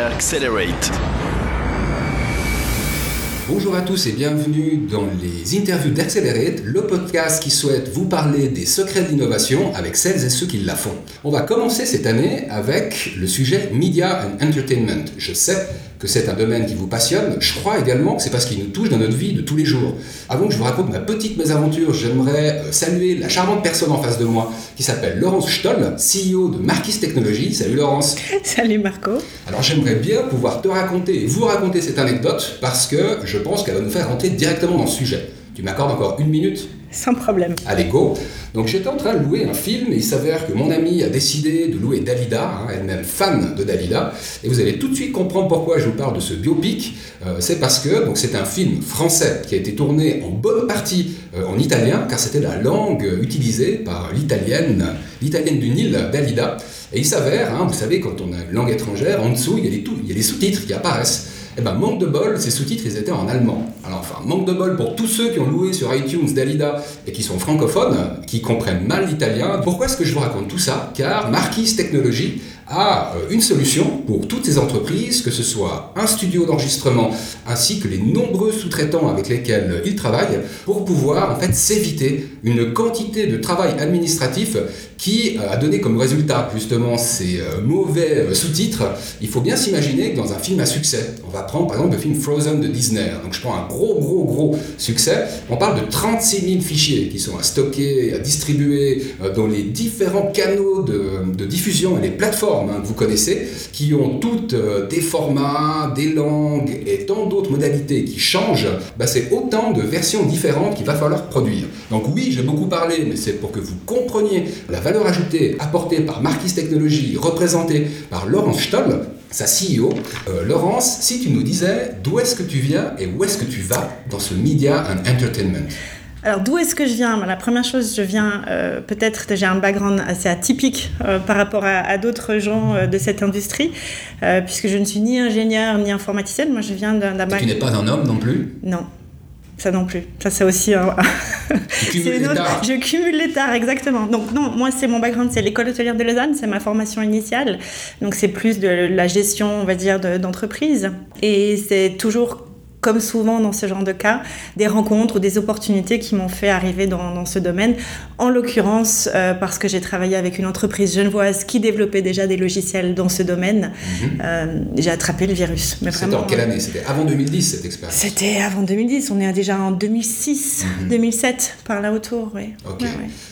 Accelerate. Bonjour à tous et bienvenue dans les interviews d'Accelerate, le podcast qui souhaite vous parler des secrets de l'innovation avec celles et ceux qui la font. On va commencer cette année avec le sujet Media and Entertainment. Je sais que c'est un domaine qui vous passionne. Je crois également que c'est parce qu'il nous touche dans notre vie de tous les jours. Avant que je vous raconte ma petite mésaventure, j'aimerais euh, saluer la charmante personne en face de moi qui s'appelle Laurence Stoll, CEO de Marquis Technologies. Salut Laurence. Salut Marco. Alors j'aimerais bien pouvoir te raconter et vous raconter cette anecdote parce que je pense qu'elle va nous faire rentrer directement dans le sujet. Tu m'accordes encore une minute? Sans problème. Allez, go Donc j'étais en train de louer un film et il s'avère que mon ami a décidé de louer Dalida, hein, elle-même fan de Dalida, et vous allez tout de suite comprendre pourquoi je vous parle de ce biopic. Euh, c'est parce que donc c'est un film français qui a été tourné en bonne partie euh, en italien, car c'était la langue utilisée par l'italienne, l'italienne du Nil, Dalida. Et il s'avère, hein, vous savez, quand on a une langue étrangère, en dessous, il y a les, il y a les sous-titres qui apparaissent. Eh ben, manque de bol, ces sous-titres, ils étaient en allemand. Alors, enfin, manque de bol pour tous ceux qui ont loué sur iTunes Dalida et qui sont francophones, qui comprennent mal l'italien. Pourquoi est-ce que je vous raconte tout ça? Car Marquis Technologies a euh, une solution pour toutes ces entreprises, que ce soit un studio d'enregistrement ainsi que les nombreux sous-traitants avec lesquels ils travaillent, pour pouvoir en fait s'éviter une quantité de travail administratif qui euh, a donné comme résultat justement ces euh, mauvais sous-titres. Il faut bien s'imaginer que dans un film à succès, on va prendre par exemple le film Frozen de Disney, donc je prends un gros gros gros succès, on parle de 36 000 fichiers qui sont à stocker, à distribuer dans les différents canaux de, de diffusion et les plateformes Hein, que vous connaissez, qui ont toutes euh, des formats, des langues et tant d'autres modalités qui changent, bah, c'est autant de versions différentes qu'il va falloir produire. Donc oui, j'ai beaucoup parlé, mais c'est pour que vous compreniez la valeur ajoutée apportée par Marquis Technologies, représentée par Laurence Stoll, sa CEO. Euh, Laurence, si tu nous disais d'où est-ce que tu viens et où est-ce que tu vas dans ce Media and Entertainment? Alors d'où est-ce que je viens? La première chose, je viens euh, peut-être, j'ai un background assez atypique euh, par rapport à, d'autres gens euh, de cette industrie, puisque je ne suis ni ingénieure ni informaticienne. Moi, je viens d'un background. Tu n'es pas un homme non plus? Non. Ça non plus. Ça, c'est aussi un. Je cumule les tares, exactement. Donc, non, moi, c'est mon background, c'est l'école hôtelière de Lausanne, c'est ma formation initiale. Donc, c'est plus de la gestion, on va dire, d'entreprise. Et c'est toujours comme souvent dans ce genre de cas, des rencontres ou des opportunités qui m'ont fait arriver dans, dans ce domaine. En l'occurrence, euh, parce que j'ai travaillé avec une entreprise genevoise qui développait déjà des logiciels dans ce domaine, mhm. euh, j'ai attrapé le virus. C'était en quelle année? C'était avant 2010 cette expérience? C'était avant 2010. On est déjà en 2006, 2007, mhm. par là autour. Oui.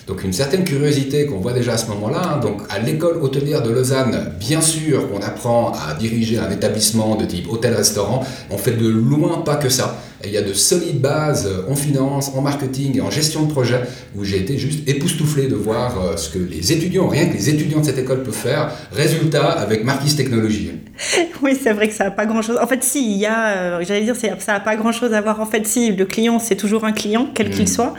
Donc une certaine curiosité qu'on voit déjà à ce moment-là. Hein. Donc à l'école hôtelière de Lausanne, bien sûr qu'on apprend à diriger un établissement de type hôtel-restaurant. On fait de loin pas que ça. il y a de solides bases en finance, en marketing et en gestion de projet où j'ai été juste époustouflé de voir euh, ce que les étudiants, rien que les étudiants de cette école peuvent faire. Résultat avec Marquis Technologies. Oui, c'est vrai que ça n'a pas grand-chose. En fait, si, il y a, euh, j'allais dire, ça n'a pas grand-chose à voir. En fait, si, le client, c'est toujours un client, quel qu'il mm. soit.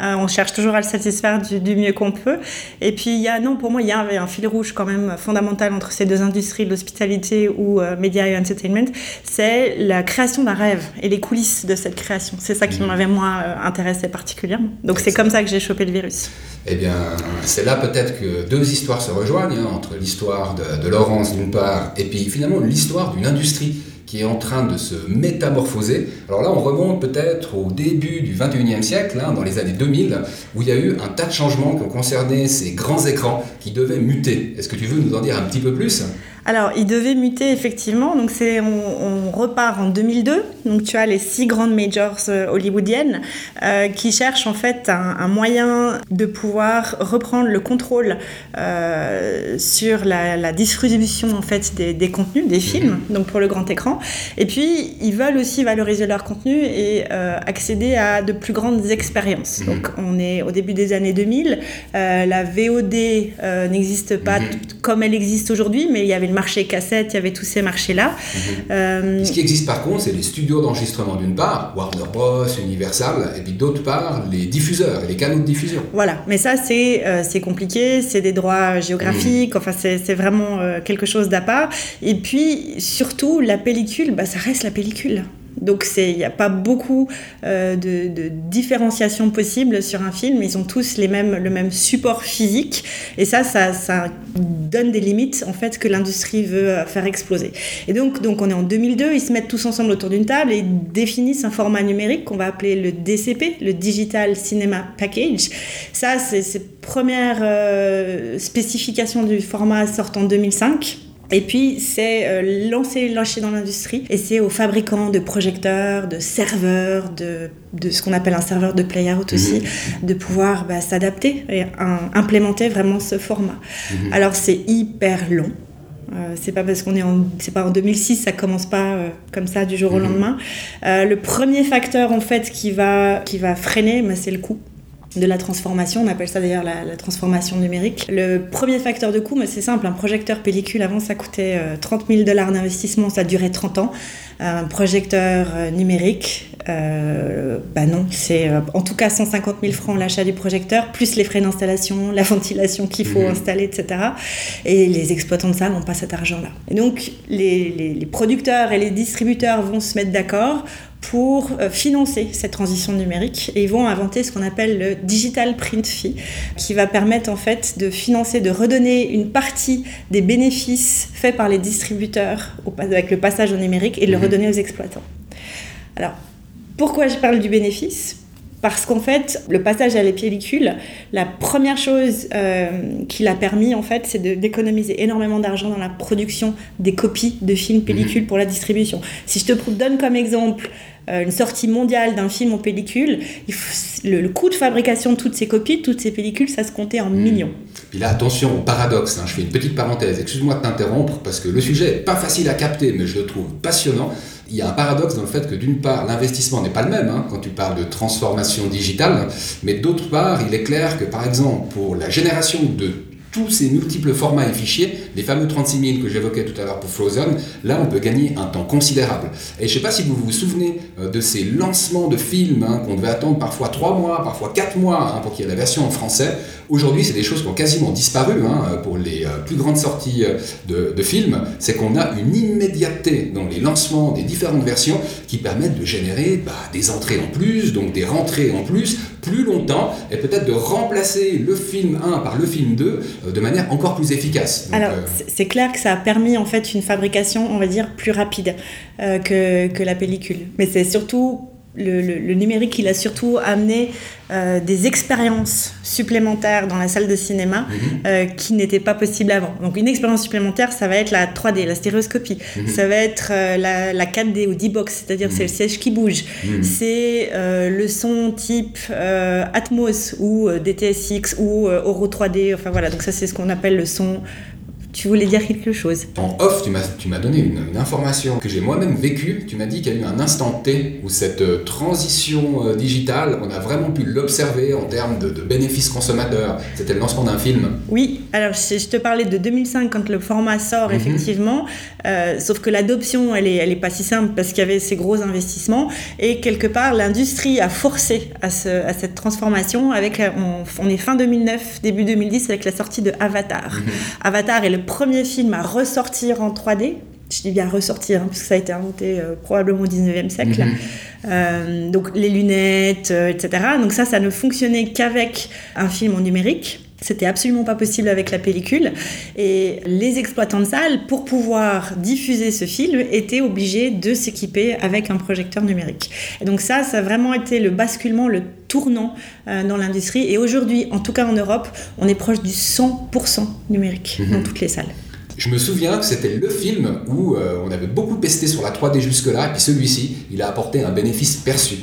Euh, on cherche toujours à le satisfaire du, mieux qu'on peut. Et puis, il y a, non, pour moi, il y a un, fil rouge quand même fondamental entre ces deux industries, l'hospitalité ou euh, media et entertainment, c'est la création d'un rêve et les coulisses de cette création. C'est ça qui mmh. m'avait, moi, euh, intéressé particulièrement. Donc, c'est comme ça que j'ai chopé le virus. Eh bien, c'est là peut-être que deux histoires se rejoignent, hein, entre l'histoire de, de Laurence d'une part, et puis finalement l'histoire d'une industrie qui est en train de se métamorphoser. Alors là, on remonte peut-être au début du 21e siècle, hein, dans les années 2000, où il y a eu un tas de changements qui ont concerné ces grands écrans qui devaient muter. Est-ce que tu veux nous en dire un petit peu plus? Alors, il devait muter effectivement. Donc, c'est, on, repart en 2002. Donc, tu as les six grandes majors euh, hollywoodiennes euh, qui cherchent en fait un, moyen de pouvoir reprendre le contrôle euh, sur la, distribution en fait des, contenus, des films, mhm. donc pour le grand écran. Et puis, ils veulent aussi valoriser leur contenu et accéder à de plus grandes expériences. Mhm. Donc, on est au début des années 2000. la VOD n'existe pas mhm. comme elle existe aujourd'hui, mais il y avait marché cassette, il y avait tous ces marchés-là. Mhm. Euh, Ce qui existe par contre, c'est les studios d'enregistrement d'une part, Warner Bros, Universal, et puis d'autre part, les diffuseurs les canaux de diffusion. Voilà, mais ça c'est euh, c'est compliqué, c'est des droits géographiques, mhm. enfin c'est vraiment euh, quelque chose d'à part. Et puis surtout, la pellicule, bah, ça reste la pellicule. Donc il n'y a pas beaucoup euh, de, différenciation possible sur un film. Ils ont tous les mêmes, le même support physique. Et ça, ça, donne des limites en fait que l'industrie veut euh, faire exploser. Et donc, donc on est en 2002, ils se mettent tous ensemble autour d'une table et définissent un format numérique qu'on va appeler le DCP, le Digital Cinema Package. Ça, c'est ces premières euh, spécifications du format sortent en 2005. Et puis, c'est euh, lancer, lâcher dans l'industrie. Et c'est aux fabricants de projecteurs, de serveurs, de, de ce qu'on appelle un serveur de playout aussi, mhm. de pouvoir bah, s'adapter et implémenter vraiment ce format. Mhm. Alors, c'est hyper long. Euh, c'est pas parce qu'on est en c'est pas en 2006 ça commence pas euh, comme ça du jour au mhm. lendemain euh, le premier facteur en fait qui va qui va freiner bah, c'est le coût de la transformation, on appelle ça d'ailleurs la, transformation numérique. Le premier facteur de coût, c'est simple, un projecteur pellicule, avant ça coûtait 30 euh, 000 dollars d'investissement, ça durait 30 ans. Un projecteur euh, numérique, euh, bah non, c'est en tout cas 150 000 francs l'achat du projecteur, plus les frais d'installation, la ventilation qu'il faut mmh. installer, etc. Et les exploitants de salle n'ont pas cet argent-là. Et donc les, les producteurs et les distributeurs vont se mettre d'accord pour euh, financer cette transition numérique et ils vont inventer ce qu'on appelle le digital print fee qui va permettre en fait de financer, de redonner une partie des bénéfices faits par les distributeurs avec le passage au numérique et de le mhm. redonner aux exploitants. Alors, pourquoi je parle du bénéfice? Parce qu'en fait, le passage à la pellicule, la première chose euh, qu'il a permis, en fait, c'est d'économiser énormément d'argent dans la production des copies de films pellicules mhm. pour la distribution. Si je te donne comme exemple euh, une sortie mondiale d'un film en pellicule, le, coût de fabrication de toutes ces copies, de toutes ces pellicules, ça se comptait en hmm. millions. Puis là, attention au paradoxe, hein. je fais une petite parenthèse, excuse-moi de t'interrompre, parce que le sujet n'est pas facile à capter, mais je le trouve passionnant. Il y a un paradoxe dans le fait que d'une part, l'investissement n'est pas le même hein, quand tu parles de transformation digitale, mais d'autre part, il est clair que par exemple, pour la génération de tous ces multiples formats et fichiers, les fameux 36 000 que j'évoquais tout à l'heure pour Frozen, là on peut gagner un temps considérable. Et je ne sais pas si vous vous souvenez euh, de ces lancements de films hein, qu'on devait attendre parfois 3 mois, parfois 4 mois hein, pour qu'il y ait la version en français. Aujourd'hui, c'est des choses qui ont quasiment disparu hein, pour les euh, plus grandes sorties euh, de, de films. C'est qu'on a une immédiateté dans les lancements des différentes versions qui permettent de générer bah, des entrées en plus, donc des rentrées en plus, plus longtemps, et peut-être de remplacer le film 1 par le film 2 de manière encore plus efficace. Alors, c'est clair que ça a permis en fait une fabrication, on va dire, plus rapide que, que la pellicule. Mais c'est surtout le, numérique, il a surtout amené euh, des expériences supplémentaires dans la salle de cinéma mhm. euh, qui n'étaient pas possibles avant. Donc une expérience supplémentaire, ça va être la 3D, la stéréoscopie, mhm. ça va être euh, la, 4D ou D-Box, c'est-à-dire c'est le mhm. siège qui bouge, c'est le son type Atmos ou DTSX ou Oro 3D, enfin voilà, donc ça c'est ce qu'on appelle le son tu voulais dire quelque chose En off, tu m'as donné une, information que j'ai moi-même vécue. Tu m'as dit qu'il y a eu un instant T où cette euh, transition euh, digitale, on a vraiment pu l'observer en termes de, bénéfices consommateurs. C'était le lancement d'un film. Oui, alors je, te parlais de 2005 quand le format sort, mhm. effectivement. Euh, sauf que l'adoption, elle n'est elle est pas si simple parce qu'il y avait ces gros investissements. Et quelque part, l'industrie a forcé à, ce, à, cette transformation. Avec, on, est fin 2009, début 2010 avec la sortie de Avatar. Mhm. Avatar est le premier film à ressortir en 3D. Je dis bien ressortir, hein, parce que ça a été inventé euh, probablement au 19e siècle. Mhm. Euh, donc les lunettes, euh, etc. Donc ça, ça ne fonctionnait qu'avec un film en numérique. C'était absolument pas possible avec la pellicule. Et les exploitants de salles, pour pouvoir diffuser ce film, étaient obligés de s'équiper avec un projecteur numérique. Et donc ça, ça a vraiment été le basculement, le tournant euh, dans l'industrie. Et aujourd'hui, en tout cas en Europe, on est proche du 100% numérique mhm. dans toutes les salles. Je me souviens que c'était le film où euh, on avait beaucoup pesté sur la 3D jusque-là, et puis celui-ci, il a apporté un bénéfice perçu.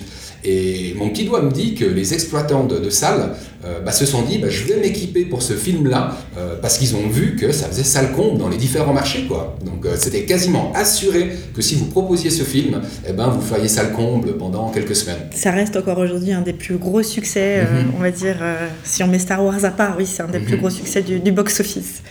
Et mon petit doigt me dit que les exploitants de, salles euh, bah, se sont dit bah, je vais m'équiper pour ce film-là euh, parce qu'ils ont vu que ça faisait sale comble dans les différents marchés. Quoi. Donc euh, c'était quasiment assuré que si vous proposiez ce film, eh ben, vous feriez sale comble pendant quelques semaines. Ça reste encore aujourd'hui un des plus gros succès, mhm. on va dire, si on met Star Wars à part, oui, c'est un des plus mhm. gros succès du, box-office.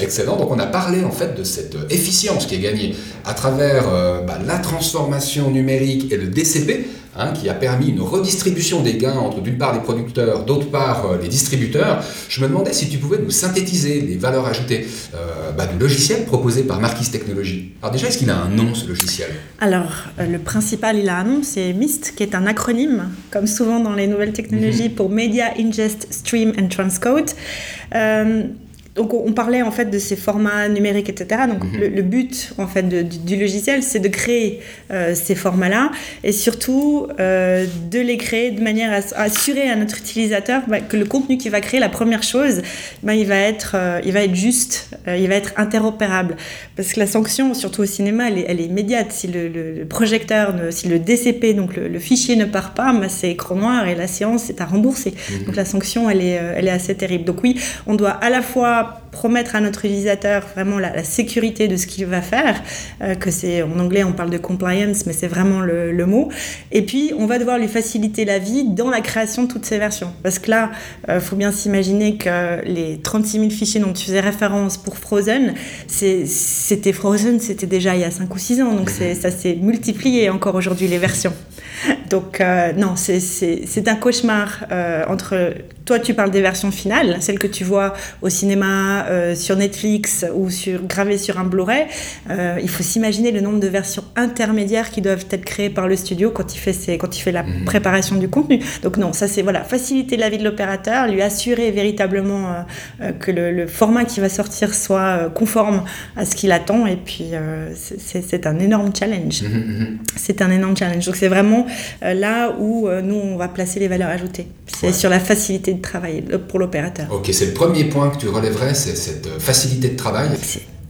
Excellent. Donc on a parlé en fait de cette efficience qui est gagnée à travers bah, la transformation numérique et le DCP. Hein, qui a permis une redistribution des gains entre d'une part les producteurs, d'autre part euh, les distributeurs. Je me demandais si tu pouvais nous synthétiser les valeurs ajoutées euh, bah, du logiciel proposé par Marquis Technologies. Alors déjà, est-ce qu'il a un nom ce logiciel? Alors le principal, il a un nom, c'est MIST, qui est un acronyme, comme souvent dans les nouvelles technologies, mhm. pour Media Ingest Stream and Transcode donc on parlait en fait de ces formats numériques, etc. Donc mhm. le, but en fait du, logiciel, c'est de créer euh, ces formats-là et surtout euh, de les créer de manière à, assurer à notre utilisateur bah, que le contenu qu'il va créer, la première chose, bah, il va être, euh, il va être juste, il va être interopérable. Parce que la sanction, surtout au cinéma, elle est, immédiate. Si le, projecteur, si le DCP, donc le, fichier ne part pas, bah, c'est écran noir et la séance est à rembourser. Mhm. Donc la sanction, elle est, elle est assez terrible. Donc oui, on doit à la fois promettre à notre utilisateur vraiment la, sécurité de ce qu'il va faire, euh, que c'est en anglais on parle de compliance, mais c'est vraiment le, mot. Et puis on va devoir lui faciliter la vie dans la création de toutes ces versions. Parce que là, euh, faut bien s'imaginer que les 36 000 fichiers dont tu faisais référence pour Frozen, c'était Frozen, c'était déjà il y a 5 ou 6 ans, donc ça s'est multiplié encore aujourd'hui les versions. Donc euh, non, c'est un cauchemar entre toi, tu parles des versions finales, celles que tu vois au cinéma, euh, sur Netflix ou sur, gravées sur un Blu-ray. Euh, il faut s'imaginer le nombre de versions intermédiaires qui doivent être créées par le studio quand il fait, ses, quand il fait la mhm. préparation du contenu. Donc non, ça c'est voilà, faciliter la vie de l'opérateur, lui assurer véritablement euh, que le, format qui va sortir soit conforme à ce qu'il attend. Et puis c'est un énorme challenge. Mhm, mhm. C'est un énorme challenge. Donc c'est vraiment là où nous on va placer les valeurs ajoutées. C'est sur la facilité de travail pour l'opérateur. Ok, c'est le premier point que tu relèverais, c'est cette facilité de travail.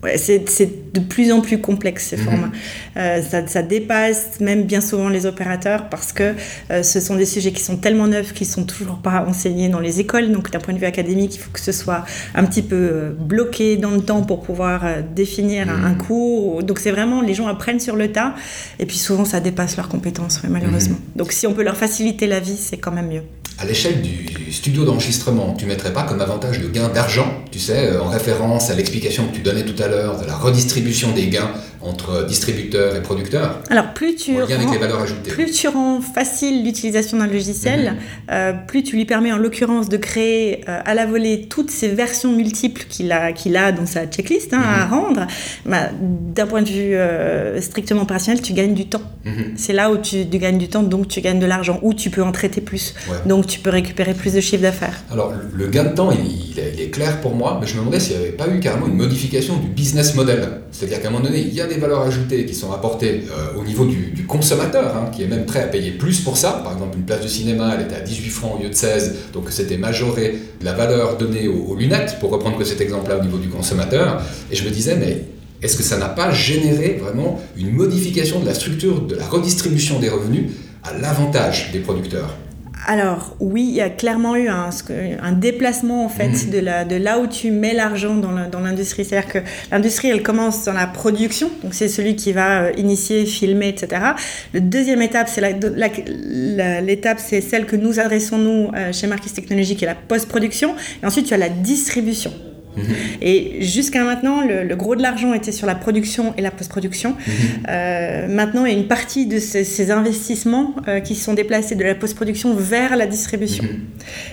Ouais, c'est de plus en plus complexe ces mhm. formats. Euh, ça, ça, dépasse même bien souvent les opérateurs parce que euh, ce sont des sujets qui sont tellement neufs qui sont toujours pas enseignés dans les écoles. Donc d'un point de vue académique, il faut que ce soit un petit peu euh, bloqué dans le temps pour pouvoir définir un, mhm. cours. Donc c'est vraiment les gens apprennent sur le tas et puis souvent ça dépasse leurs compétences malheureusement. Mhm. Donc si on peut leur faciliter la vie, c'est quand même mieux à l'échelle du studio d'enregistrement, tu mettrais pas comme avantage de gain d'argent, tu sais, euh, en référence à l'explication que tu donnais tout à l'heure de la redistribution des gains entre distributeurs et producteurs Alors, plus tu, rends, avec les valeurs ajoutées. plus tu rends facile l'utilisation d'un logiciel, mhm. euh, plus tu lui permets en l'occurrence de créer euh, à la volée toutes ces versions multiples qu'il a, qu'il a dans sa checklist hein, à mhm. rendre, bah, d'un point de vue strictement opérationnel, tu gagnes du temps. Mhm. C'est là où tu, gagnes du temps, donc tu gagnes de l'argent, ou tu peux en traiter plus. Donc tu peux récupérer plus de chiffre d'affaires. Alors, le gain de temps, il, est clair pour moi, mais je me demandais s'il n'y avait pas eu carrément une modification du business model. C'est-à-dire qu'à un moment donné, il y a des valeurs ajoutées qui sont apportées euh, au niveau du, consommateur, hein, qui est même prêt à payer plus pour ça. Par exemple, une place de cinéma, elle était à 18 francs au lieu de 16, donc c'était majoré la valeur donnée aux, aux lunettes, pour reprendre que cet exemple-là au niveau du consommateur. Et je me disais, mais est-ce que ça n'a pas généré vraiment une modification de la structure de la redistribution des revenus à l'avantage des producteurs? Alors oui, il y a clairement eu un, déplacement en fait mhm. de, la, de là où tu mets l'argent dans l'industrie. C'est-à-dire que l'industrie, elle commence dans la production, donc c'est celui qui va euh, initier, filmer, etc. Le deuxième étape, c'est l'étape, c'est celle que nous adressons nous euh, chez Marquis Technologies, qui est la post-production. Et ensuite, tu as la distribution. Mhm. Et jusqu'à maintenant, le, gros de l'argent était sur la production et la post-production. Mhm. Euh, maintenant, il y a une partie de ces, investissements euh, qui sont déplacés de la post-production vers la distribution. Mhm.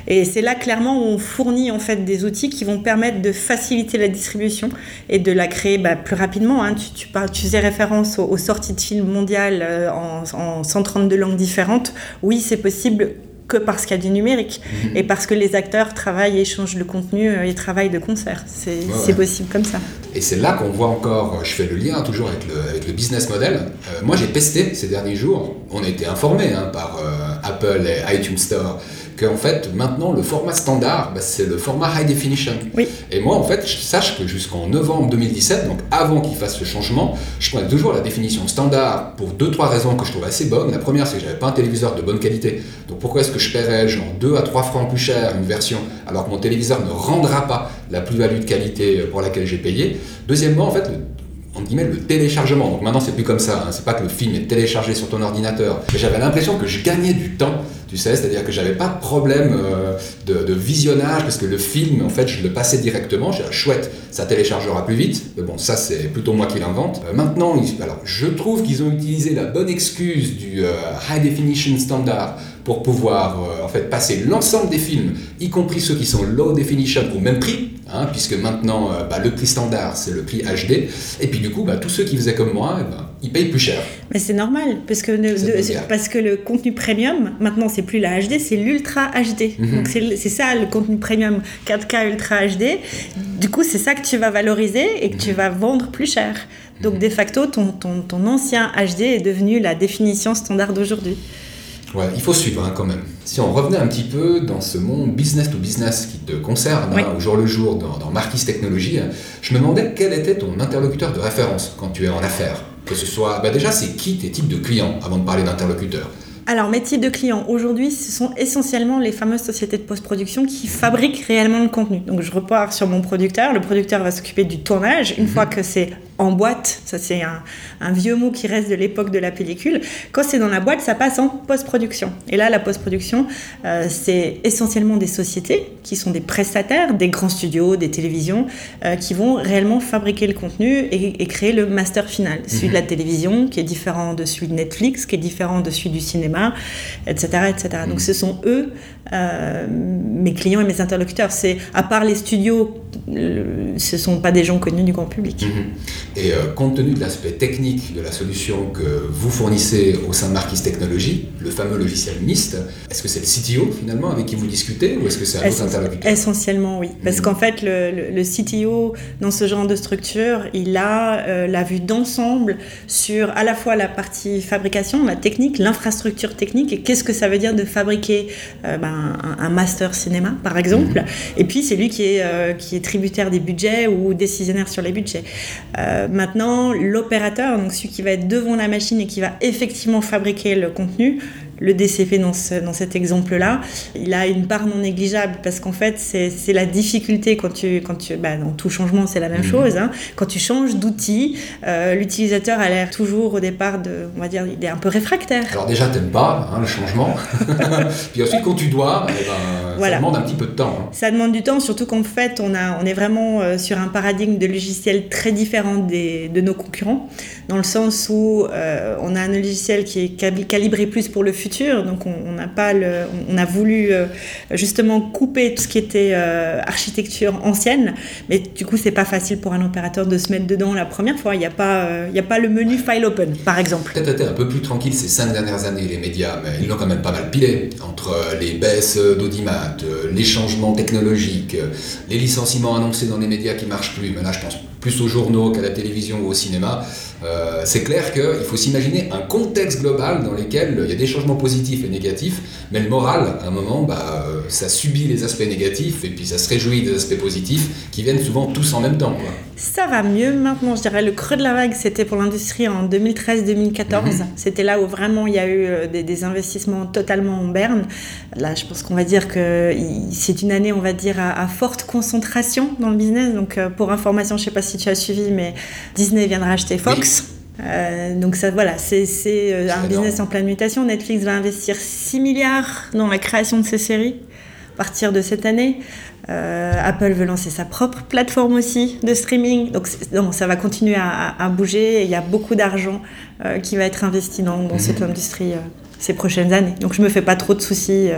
Et c'est là clairement où on fournit en fait des outils qui vont permettre de faciliter la distribution et de la créer bah, plus rapidement. Hein. Tu, tu, tu, faisais référence aux, sorties de films mondiales euh, en, en 132 langues différentes. Oui, c'est possible que parce qu'il y a du numérique mhm. et parce que les acteurs travaillent échangent le contenu et euh, travaillent de concert. C'est possible comme ça. Et c'est là qu'on voit encore, je fais le lien toujours avec le, avec le business model. Euh, moi j'ai testé ces derniers jours, on a été informé hein, par euh, Apple et iTunes Store en fait, maintenant, le format standard, bah, c'est le format high definition. Et moi, en fait, je sache que jusqu'en novembre 2017, donc avant qu'il fasse ce changement, je prenais toujours la définition standard pour deux, trois raisons que je trouve assez bonnes. La première, c'est que j'avais pas un téléviseur de bonne qualité. Donc pourquoi est-ce que je paierais genre 2 à 3 francs plus cher une version alors que mon téléviseur ne rendra pas la plus-value de qualité pour laquelle j'ai payé? Deuxièmement, en fait, le téléchargement. Donc maintenant, c'est plus comme ça. Hein. C'est pas que le film est téléchargé sur ton ordinateur. J'avais l'impression que je gagnais du temps, tu sais, c'est-à-dire que j'avais pas de problème euh, de, visionnage parce que le film, en fait, je le passais directement. J'ai chouette, ça téléchargera plus vite. Mais bon, ça, c'est plutôt moi qui l'invente. Euh, maintenant, alors, je trouve qu'ils ont utilisé la bonne excuse du euh, High Definition Standard pour pouvoir en fait passer l'ensemble des films, y compris ceux qui sont low definition, au même prix. Hein, puisque maintenant euh, bah, le prix standard c'est le prix HD, et puis du coup bah, tous ceux qui faisaient comme moi, eh ben, ils payent plus cher. Mais c'est normal, parce que, parce que le contenu premium, maintenant c'est plus la HD, c'est l'ultra HD. Mhm. Donc c'est ça le contenu premium 4K ultra HD. Du coup c'est ça que tu vas valoriser et que tu mhm. vas vendre plus cher. Donc mhm. de facto ton, ton, ton ancien HD est devenu la définition standard d'aujourd'hui. Ouais, il faut suivre hein, quand même. Si on revenait un petit peu dans ce monde business to business qui te concerne hein, au jour le jour dans, dans Marquis Technologie, hein, je me demandais quel était ton interlocuteur de référence quand tu es en affaires. Que ce soit, bah déjà, c'est qui tes types de clients avant de parler d'interlocuteur alors, mes types de clients aujourd'hui, ce sont essentiellement les fameuses sociétés de post-production qui fabriquent réellement le contenu. Donc, je repars sur mon producteur. Le producteur va s'occuper du tournage. Une mhm. fois que c'est en boîte, ça c'est un, vieux mot qui reste de l'époque de la pellicule. Quand c'est dans la boîte, ça passe en post-production. Et là, la post-production, euh, c'est essentiellement des sociétés qui sont des prestataires, des grands studios, des télévisions, euh, qui vont réellement fabriquer le contenu et, créer le master final. Celui de la mhm. télévision, qui est différent de celui de Netflix, qui est différent de celui du cinéma, etc. etc. Donc mhm. ce sont eux, euh, mes clients et mes interlocuteurs. C'est, à part les studios, ce ne sont pas des gens connus du grand public. Et euh, compte tenu de l'aspect technique de la solution que vous fournissez au sein de Marquis Technologies, le fameux logiciel MIST, est-ce que c'est le CTO finalement avec qui vous discutez ou est-ce que c'est un autre interlocuteur Essentiellement oui, parce mhm. qu'en fait le, le, CTO dans ce genre de structure, il a euh, la vue d'ensemble sur à la fois la partie fabrication, la technique, l'infrastructure technique et qu'est-ce que ça veut dire de fabriquer euh, ben, un, master cinéma par exemple. Mhm. Et puis c'est lui qui est, qui est tributaire des budgets ou décisionnaire sur les budgets. Euh, maintenant, l'opérateur, donc celui qui va être devant la machine et qui va effectivement fabriquer le contenu, le DCP dans, dans cet exemple-là, il a une part non négligeable parce qu'en fait, c'est la difficulté quand tu, quand tu bah, dans tout changement, c'est la même mhm. chose. Hein. Quand tu changes d'outil, euh, l'utilisateur a l'air toujours au départ de, on va dire, il est un peu réfractaire. Alors déjà, t'aimes pas hein, le changement. Puis ensuite, quand tu dois, eh ben, ça demande un petit peu de temps. Hein. Ça demande du temps, surtout qu'en fait, on, a, on est vraiment euh, sur un paradigme de logiciel très différent des, de nos concurrents, dans le sens où euh, on a un logiciel qui est calibré plus pour le futur donc on, n'a pas le, on a voulu euh, justement couper tout ce qui était euh, architecture ancienne, mais du coup c'est pas facile pour un opérateur de se mettre dedans la première fois. Il n'y a pas, euh, a pas le menu file open par exemple. Peut-être été un peu plus tranquille ces cinq dernières années les médias, mais ils l'ont quand même pas mal pilé entre les baisses d'audimat, les changements technologiques, les licenciements annoncés dans les médias qui marchent plus. Mais là je pense plus aux journaux qu'à la télévision ou au cinéma. Euh, c'est clair qu'il faut s'imaginer un contexte global dans lequel il y a des changements positifs et négatifs, mais le moral, à un moment, bah, euh, ça subit les aspects négatifs et puis ça se réjouit des aspects positifs qui viennent souvent tous en même temps. Ça va mieux maintenant, je dirais. Le creux de la vague, c'était pour l'industrie en 2013-2014. Mhm. C'était là où vraiment il y a eu euh, des, investissements totalement en berne. Là, je pense qu'on va dire que c'est une année, on va dire, à, forte concentration dans le business. Donc, pour information, je ne sais pas si tu as suivi, mais Disney vient de racheter Fox. Euh, donc ça, voilà, c'est euh, un business en pleine mutation. Netflix va investir 6 milliards dans la création de ces séries à partir de cette année. Euh, Apple veut lancer sa propre plateforme aussi de streaming. Donc non, ça va continuer à, bouger. il y a beaucoup d'argent qui va être investi dans, dans cette mhm. industrie ces prochaines années. Donc je me fais pas trop de soucis,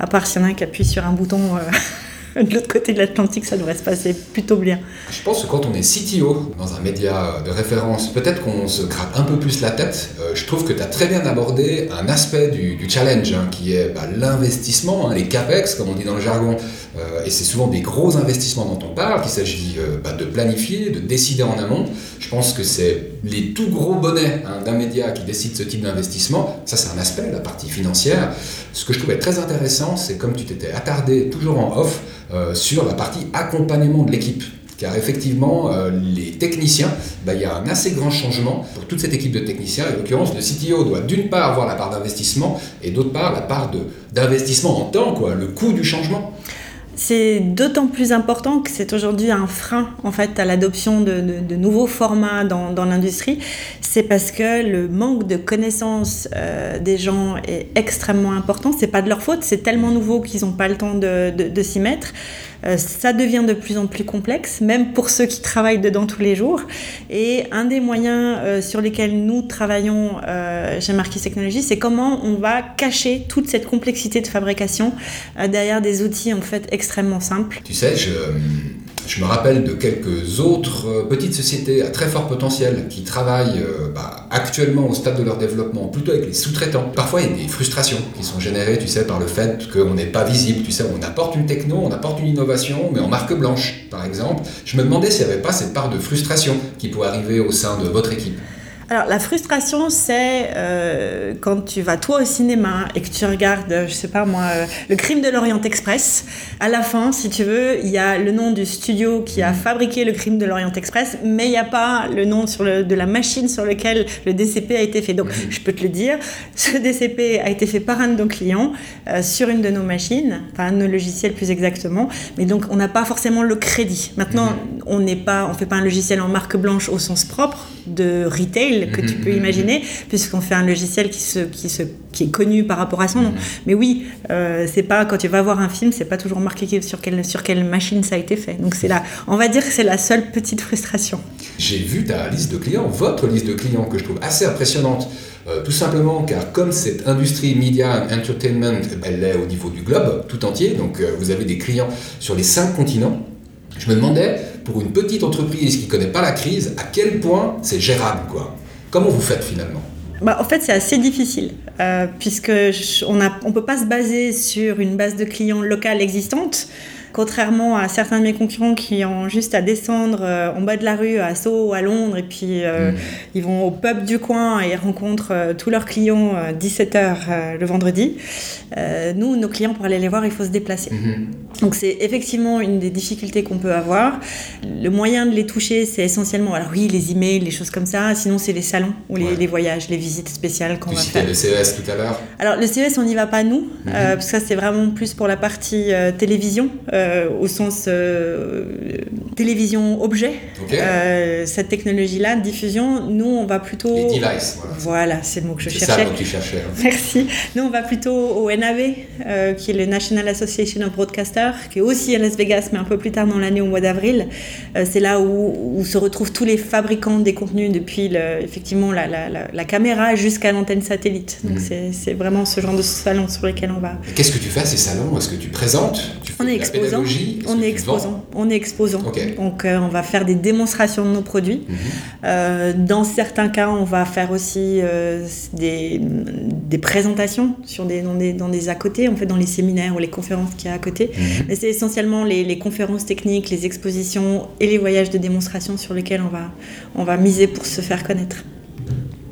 à part s'il y en a un qui appuie sur un bouton de l'autre côté de l'Atlantique, ça devrait se passer plutôt bien. Je pense que quand on est CTO dans un média de référence, peut-être qu'on se gratte un peu plus la tête. Euh, je trouve que tu as très bien abordé un aspect du, challenge, hein, qui est bah, l'investissement, hein, les CAPEX, comme on dit dans le jargon. Euh, et c'est souvent des gros investissements dont on parle, qu'il s'agit euh, bah, de planifier, de décider en amont. Je pense que c'est les tout gros bonnets hein, d'un média qui décide ce type d'investissement. Ça, c'est un aspect, la partie financière. Ce que je trouvais très intéressant, c'est comme tu t'étais attardé toujours en off, euh, sur la partie accompagnement de l'équipe. Car effectivement, euh, les techniciens, bah, il y a un assez grand changement pour toute cette équipe de techniciens. En l'occurrence, le CTO doit d'une part avoir la part d'investissement et d'autre part la part d'investissement en temps, quoi, le coût du changement. C'est d'autant plus important que c'est aujourd'hui un frein en fait à l'adoption de, nouveaux formats dans, l'industrie. C'est parce que le manque de connaissances euh, des gens est extrêmement important. C'est pas de leur faute, c'est tellement nouveau qu'ils n'ont pas le temps de s'y mettre. Euh, ça devient de plus en plus complexe, même pour ceux qui travaillent dedans tous les jours. Et un des moyens euh, sur lesquels nous travaillons euh, chez Marquis Technologies, c'est comment on va cacher toute cette complexité de fabrication derrière des outils en fait extrêmement simples. Tu sais, je je me rappelle de quelques autres euh, petites sociétés à très fort potentiel qui travaillent euh, bah, actuellement au stade de leur développement, plutôt avec les sous-traitants. Parfois, il y a des frustrations qui sont générées, tu sais, par le fait qu'on n'est pas visible. Tu sais, on apporte une techno, on apporte une innovation, mais en marque blanche, par exemple. Je me demandais s'il n'y avait pas cette part de frustration qui pourrait arriver au sein de votre équipe. Alors la frustration, c'est euh, quand tu vas toi au cinéma et que tu regardes, je sais pas moi, euh, le crime de l'Orient Express. À la fin, si tu veux, il y a le nom du studio qui a fabriqué le crime de l'Orient Express, mais il n'y a pas le nom sur le, de la machine sur laquelle le DCP a été fait. Donc je peux te le dire, ce DCP a été fait par un de nos clients euh, sur une de nos machines, enfin un de nos logiciels plus exactement. Mais donc on n'a pas forcément le crédit. Maintenant, mhm. on n'est pas, on fait pas un logiciel en marque blanche au sens propre de retail que tu peux mhm, mhm, imaginer, mhm. puisqu'on fait un logiciel qui, se, qui, se, qui est connu par rapport à son nom. Mais oui, euh, c'est pas quand tu vas voir un film, c'est pas toujours marqué sur quelle, sur quelle machine ça a été fait. Donc c'est là, on va dire que c'est la seule petite frustration. J'ai vu ta liste de clients, votre liste de clients que je trouve assez impressionnante. Euh, tout simplement car comme cette industrie media entertainment, elle est au niveau du globe tout entier, donc euh, vous avez des clients sur les cinq continents, je me demandais, pour une petite entreprise qui ne connaît pas la crise, à quel point c'est gérable, quoi? Comment vous faites finalement? Bah, en fait, c'est assez difficile, euh, puisque on ne peut pas se baser sur une base de clients locale existante. Contrairement à certains de mes concurrents qui ont juste à descendre euh, en bas de la rue à Sceaux ou à Londres et puis euh, mm. ils vont au pub du coin et rencontrent euh, tous leurs clients 17h le vendredi. nous, nos clients, pour aller les voir, il faut se déplacer. Mm-hmm. Donc c'est effectivement une des difficultés qu'on peut avoir. Le moyen de les toucher, c'est essentiellement, alors oui, les emails, les choses comme ça. Sinon, c'est les salons ou les, voyages, les visites spéciales qu'on va faire. le CES tout à l'heure. Alors le CES, on n'y va pas nous, mm-hmm. parce que ça c'est vraiment plus pour la partie télévision. Euh, au sens euh, télévision objet. Euh, cette technologie-là, diffusion, nous on va plutôt. Les devices, voilà. Voilà, c'est le mot que je cherchais. C'est ça que tu cherchais. Hein. Merci. Nous on va plutôt au NAV, qui est le National Association of Broadcasters, qui est aussi à Las Vegas, mais un peu plus tard dans l'année, au mois d'avril. c'est là où, où, se retrouvent tous les fabricants des contenus, depuis le, effectivement la, la, la, caméra jusqu'à l'antenne satellite. Donc mhm. c'est vraiment ce genre de salon sur lequel on va. Qu'est-ce que tu fais à ces salons? Est-ce que tu présentes? Tu On est exposant on est exposant. On est exposant. Donc euh, on va faire des démonstrations de nos produits. Mhm. Euh, dans certains cas, on va faire aussi euh, des, présentations sur des, dans, des, dans des à côté, en fait dans les séminaires ou les conférences qu'il y a à côté. Mhm. Mais c'est essentiellement les, conférences techniques, les expositions et les voyages de démonstration sur lesquels on va, on va miser pour se faire connaître.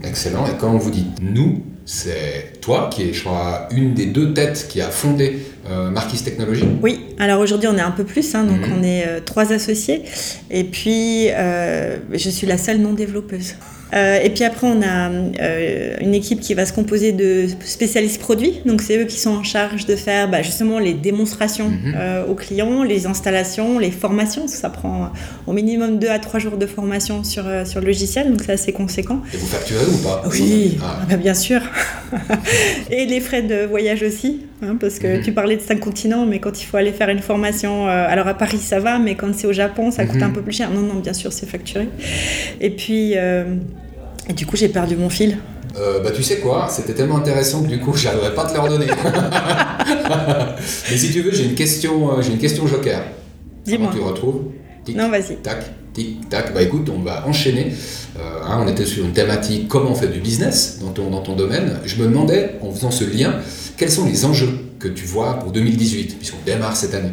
Excellent. Et quand vous dites nous, c'est toi qui es, je crois, une des deux têtes qui a fondé euh, Marquis Technologies? Oui, alors aujourd'hui on est un peu plus, hein, donc mhm. on est euh, trois associés. Et puis euh, je suis la seule non développeuse. Euh, et puis après, on a euh, une équipe qui va se composer de spécialistes produits. Donc, c'est eux qui sont en charge de faire bah, justement les démonstrations mhm. euh, aux clients, les installations, les formations. Ça prend au minimum 2 à 3 jours de formation sur, sur le logiciel. Donc, c'est assez conséquent. Et vous facturez ou pas? Oui, ah. Ah, bah, bien sûr. et les frais de voyage aussi. Hein, parce que mhm. tu parlais de 5 continents, mais quand il faut aller faire une formation, alors à Paris ça va, mais quand c'est au Japon, ça coûte mhm. un peu plus cher. Non, non, bien sûr, c'est facturé. Et puis. Et du coup, j'ai perdu mon fil. Euh, bah tu sais quoi, c'était tellement intéressant que du coup j'arriverai pas à te le redonner. Mais si tu veux, j'ai une question, euh, j'ai une question joker. Dis-moi. Tu retrouves. non, vas-y. Tac, tic, tac. Bah écoute, on va enchaîner. Euh, hein, on était sur une thématique comment on fait du business dans ton, dans ton domaine. Je me demandais, en faisant ce lien, quels sont les enjeux que tu vois pour 2018, puisqu'on démarre cette année?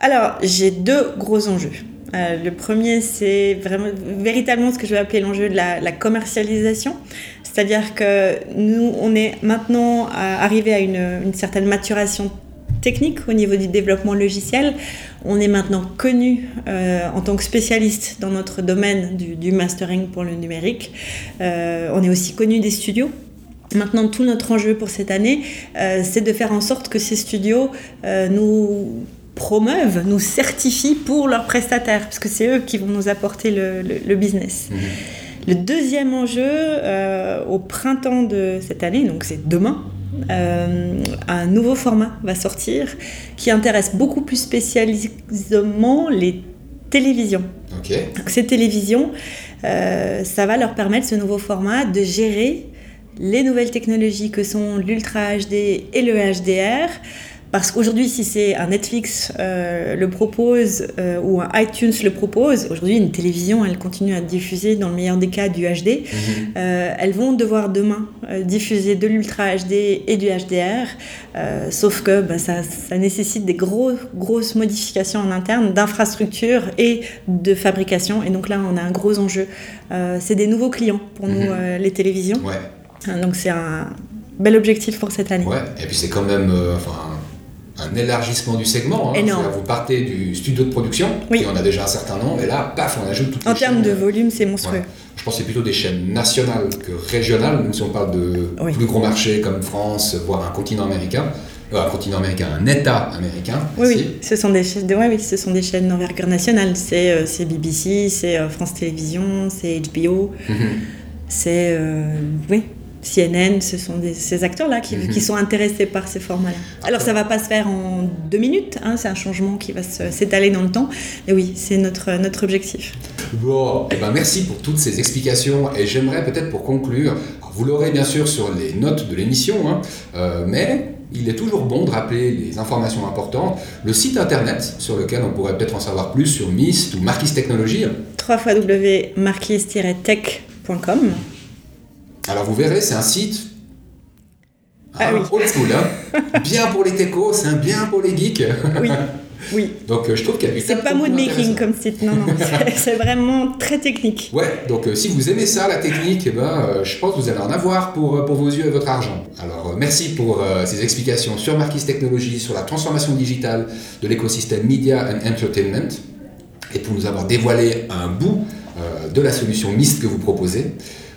Alors, j'ai deux gros enjeux. Euh, le premier, c'est vraiment véritablement ce que je vais appeler l'enjeu de la, commercialisation. C'est-à-dire que nous, on est maintenant arrivé à une, certaine maturation technique au niveau du développement logiciel. On est maintenant connu euh, en tant que spécialiste dans notre domaine du, mastering pour le numérique. Euh, on est aussi connu des studios. Maintenant, tout notre enjeu pour cette année, c'est de faire en sorte que ces studios nous promeuvent, nous certifient pour leurs prestataires, parce que c'est eux qui vont nous apporter le, business. Mhm. Le deuxième enjeu, euh, au printemps de cette année, donc c'est demain, euh, un nouveau format va sortir qui intéresse beaucoup plus spécialement les télévisions. Donc ces télévisions, euh, ça va leur permettre, ce nouveau format, de gérer les nouvelles technologies que sont l'Ultra HD et le HDR parce qu'aujourd'hui, si c'est un Netflix euh, le propose euh, ou un iTunes le propose, aujourd'hui une télévision, elle continue à diffuser dans le meilleur des cas du HD. Mhm. Euh, elles vont devoir demain diffuser de l'Ultra HD et du HDR, sauf que ben, ça, ça, nécessite des gros, grosses modifications en interne d'infrastructure et de fabrication. Et donc là, on a un gros enjeu. c'est des nouveaux clients pour nous, mhm. les télévisions. Ouais. Donc c'est un bel objectif pour cette année. Ouais, et puis c'est quand même, enfin, un élargissement du segment. Hein. Vous partez du studio de production, oui. on a déjà un certain nombre, et là, paf, on ajoute toutes En termes de volume, c'est monstrueux. Je pense que c'est plutôt des chaînes nationales que régionales, même si on parle de plus gros marchés comme France, voire un continent américain. Euh, un continent américain, un État américain. Oui, oui, ce sont des chaînes, oui, ce sont des chaînes d'envergure nationale. C'est euh, BBC, c'est euh, France Télévisions, c'est HBO, mhm. c'est oui, CNN, ce sont ces acteurs-là qui, mhm. sont intéressés par ces formats-là. Alors ça va pas se faire en deux minutes, hein, c'est un changement qui va s'étaler dans le temps, mais oui, c'est notre, notre objectif. Bon, eh ben merci pour toutes ces explications et j'aimerais peut-être pour conclure, vous l'aurez bien sûr sur les notes de l'émission, hein, euh, mais il est toujours bon de rappeler les informations importantes. Le site internet sur lequel on pourrait peut-être en savoir plus sur MIST ou Marquis Technologies. www.marquis-tech.com alors vous verrez, c'est un site ah, oui. old school, hein. bien pour les techos, c'est un bien pour les geeks. Oui. Oui. Donc euh, je trouve qu'il y a C'est pas mood making comme site, non, non, c'est vraiment très technique. Ouais, donc euh, si vous aimez ça, la technique, eh ben, euh, je pense que vous allez en avoir pour, pour vos yeux et votre argent. Alors merci pour ces explications sur Marquis Technologies, sur la transformation digitale de l'écosystème Media and Entertainment, et pour nous avoir dévoilé un bout de la solution MIST que vous proposez.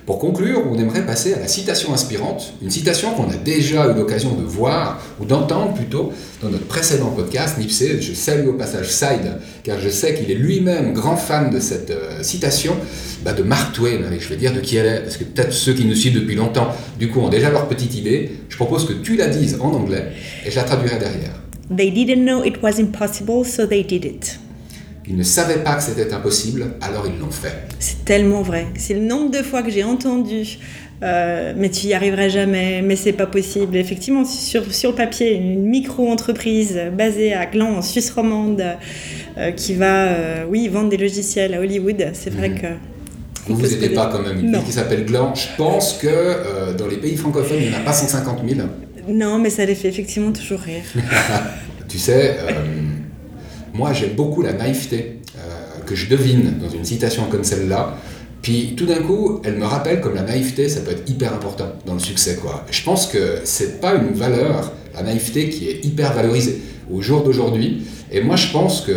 Pour conclure, on aimerait passer à la citation inspirante, une citation qu'on a déjà eu l'occasion de voir, ou d'entendre plutôt, dans notre précédent podcast, Nipsey. Je salue au passage Side, car je sais qu'il est lui-même grand fan de cette euh, citation bah, de Mark Twain, je vais dire de qui elle est, parce que peut-être ceux qui nous suivent depuis longtemps, du coup, ont déjà leur petite idée. Je propose que tu la dises en anglais, et je la traduirai derrière. They didn't know it was impossible, so they did it. Ils ne savaient pas que c'était impossible, alors ils l'ont fait. C'est tellement vrai. C'est le nombre de fois que j'ai entendu euh, mais tu y arriveras jamais, mais c'est pas possible. Effectivement, sur, sur le papier, une micro-entreprise basée à Gland, en Suisse romande, euh, qui va, euh, oui, vendre des logiciels à Hollywood, c'est vrai mhm. que. Vous vous n'êtes pas quand même une ville qui s'appelle Gland. Je pense que dans les pays francophones, il n'y en a pas 150 000. Non, mais ça les fait effectivement toujours rire. tu sais, moi, j'aime beaucoup la naïveté euh, que je devine dans une citation comme celle-là. Puis tout d'un coup, elle me rappelle comme la naïveté, ça peut être hyper important dans le succès. Quoi. Je pense que c'est pas une valeur, la naïveté, qui est hyper valorisée au jour d'aujourd'hui. Et moi, je pense que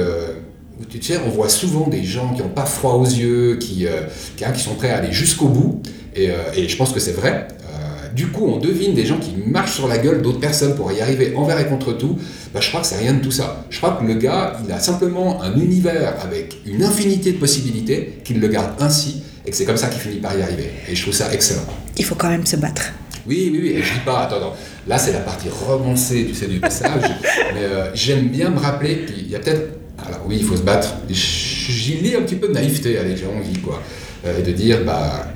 tu sais, on voit souvent des gens qui n'ont pas froid aux yeux, qui, euh, qui, sont prêts à aller jusqu'au bout. Et, euh, et, je pense que c'est vrai. Du coup, on devine des gens qui marchent sur la gueule d'autres personnes pour y arriver envers et contre tout. Bah, je crois que c'est rien de tout ça. Je crois que le gars, il a simplement un univers avec une infinité de possibilités, qu'il le garde ainsi, et que c'est comme ça qu'il finit par y arriver. Et je trouve ça excellent. Il faut quand même se battre. Oui, oui, oui. Et je dis pas, attends, attends. Là, c'est la partie romancée, tu sais, du message. mais euh, j'aime bien me rappeler qu'il y a peut-être. Alors oui, il faut se battre. J'y lis un petit peu de naïveté, allez, j'ai envie, quoi. Euh, et de dire, bah,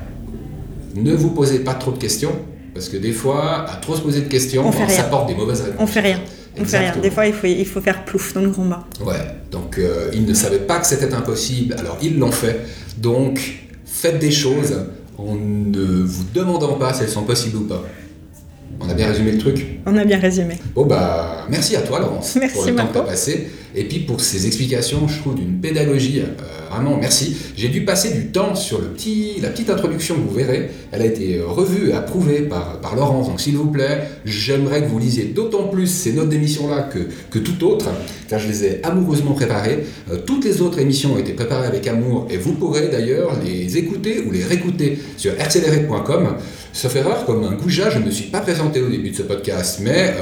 ne vous posez pas trop de questions, parce que des fois, à trop se poser de questions, ça porte des mauvaises réponses. On fait rien. On fait rien. Des fois, il faut, il faut faire plouf dans le combat. Ouais, donc euh, ils ne savaient pas que c'était impossible, alors ils l'ont fait. Donc, faites des choses en ne vous demandant pas si elles sont possibles ou pas. On a bien résumé le truc On a bien résumé. Bon, bah, merci à toi, Laurence, pour le temps que tu as passé. Et puis pour ces explications, je trouve d'une pédagogie, euh, vraiment merci. J'ai dû passer du temps sur le petit, la petite introduction que vous verrez. Elle a été euh, revue et approuvée par, par Laurence. Donc s'il vous plaît, j'aimerais que vous lisiez d'autant plus ces notes d'émission-là que, que tout autre, car je les ai amoureusement préparées. Euh, toutes les autres émissions ont été préparées avec amour et vous pourrez d'ailleurs les écouter ou les réécouter sur accéléré.com. Sauf erreur, comme un goujat, je ne me suis pas présenté au début de ce podcast, mais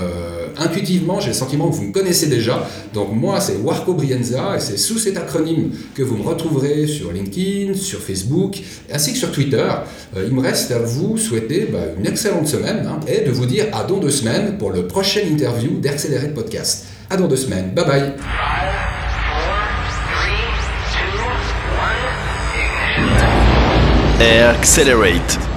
intuitivement, j'ai le sentiment que vous me connaissez déjà. Donc moi, c'est Warco Brienza et c'est sous cet acronyme que vous me retrouverez sur LinkedIn, sur Facebook, ainsi que sur Twitter. Euh, il me reste à vous souhaiter bah, une excellente semaine hein, et de vous dire à dans deux semaines pour le prochain interview d'Accéléré Podcast. À dans deux semaines. Bye bye. Accelerate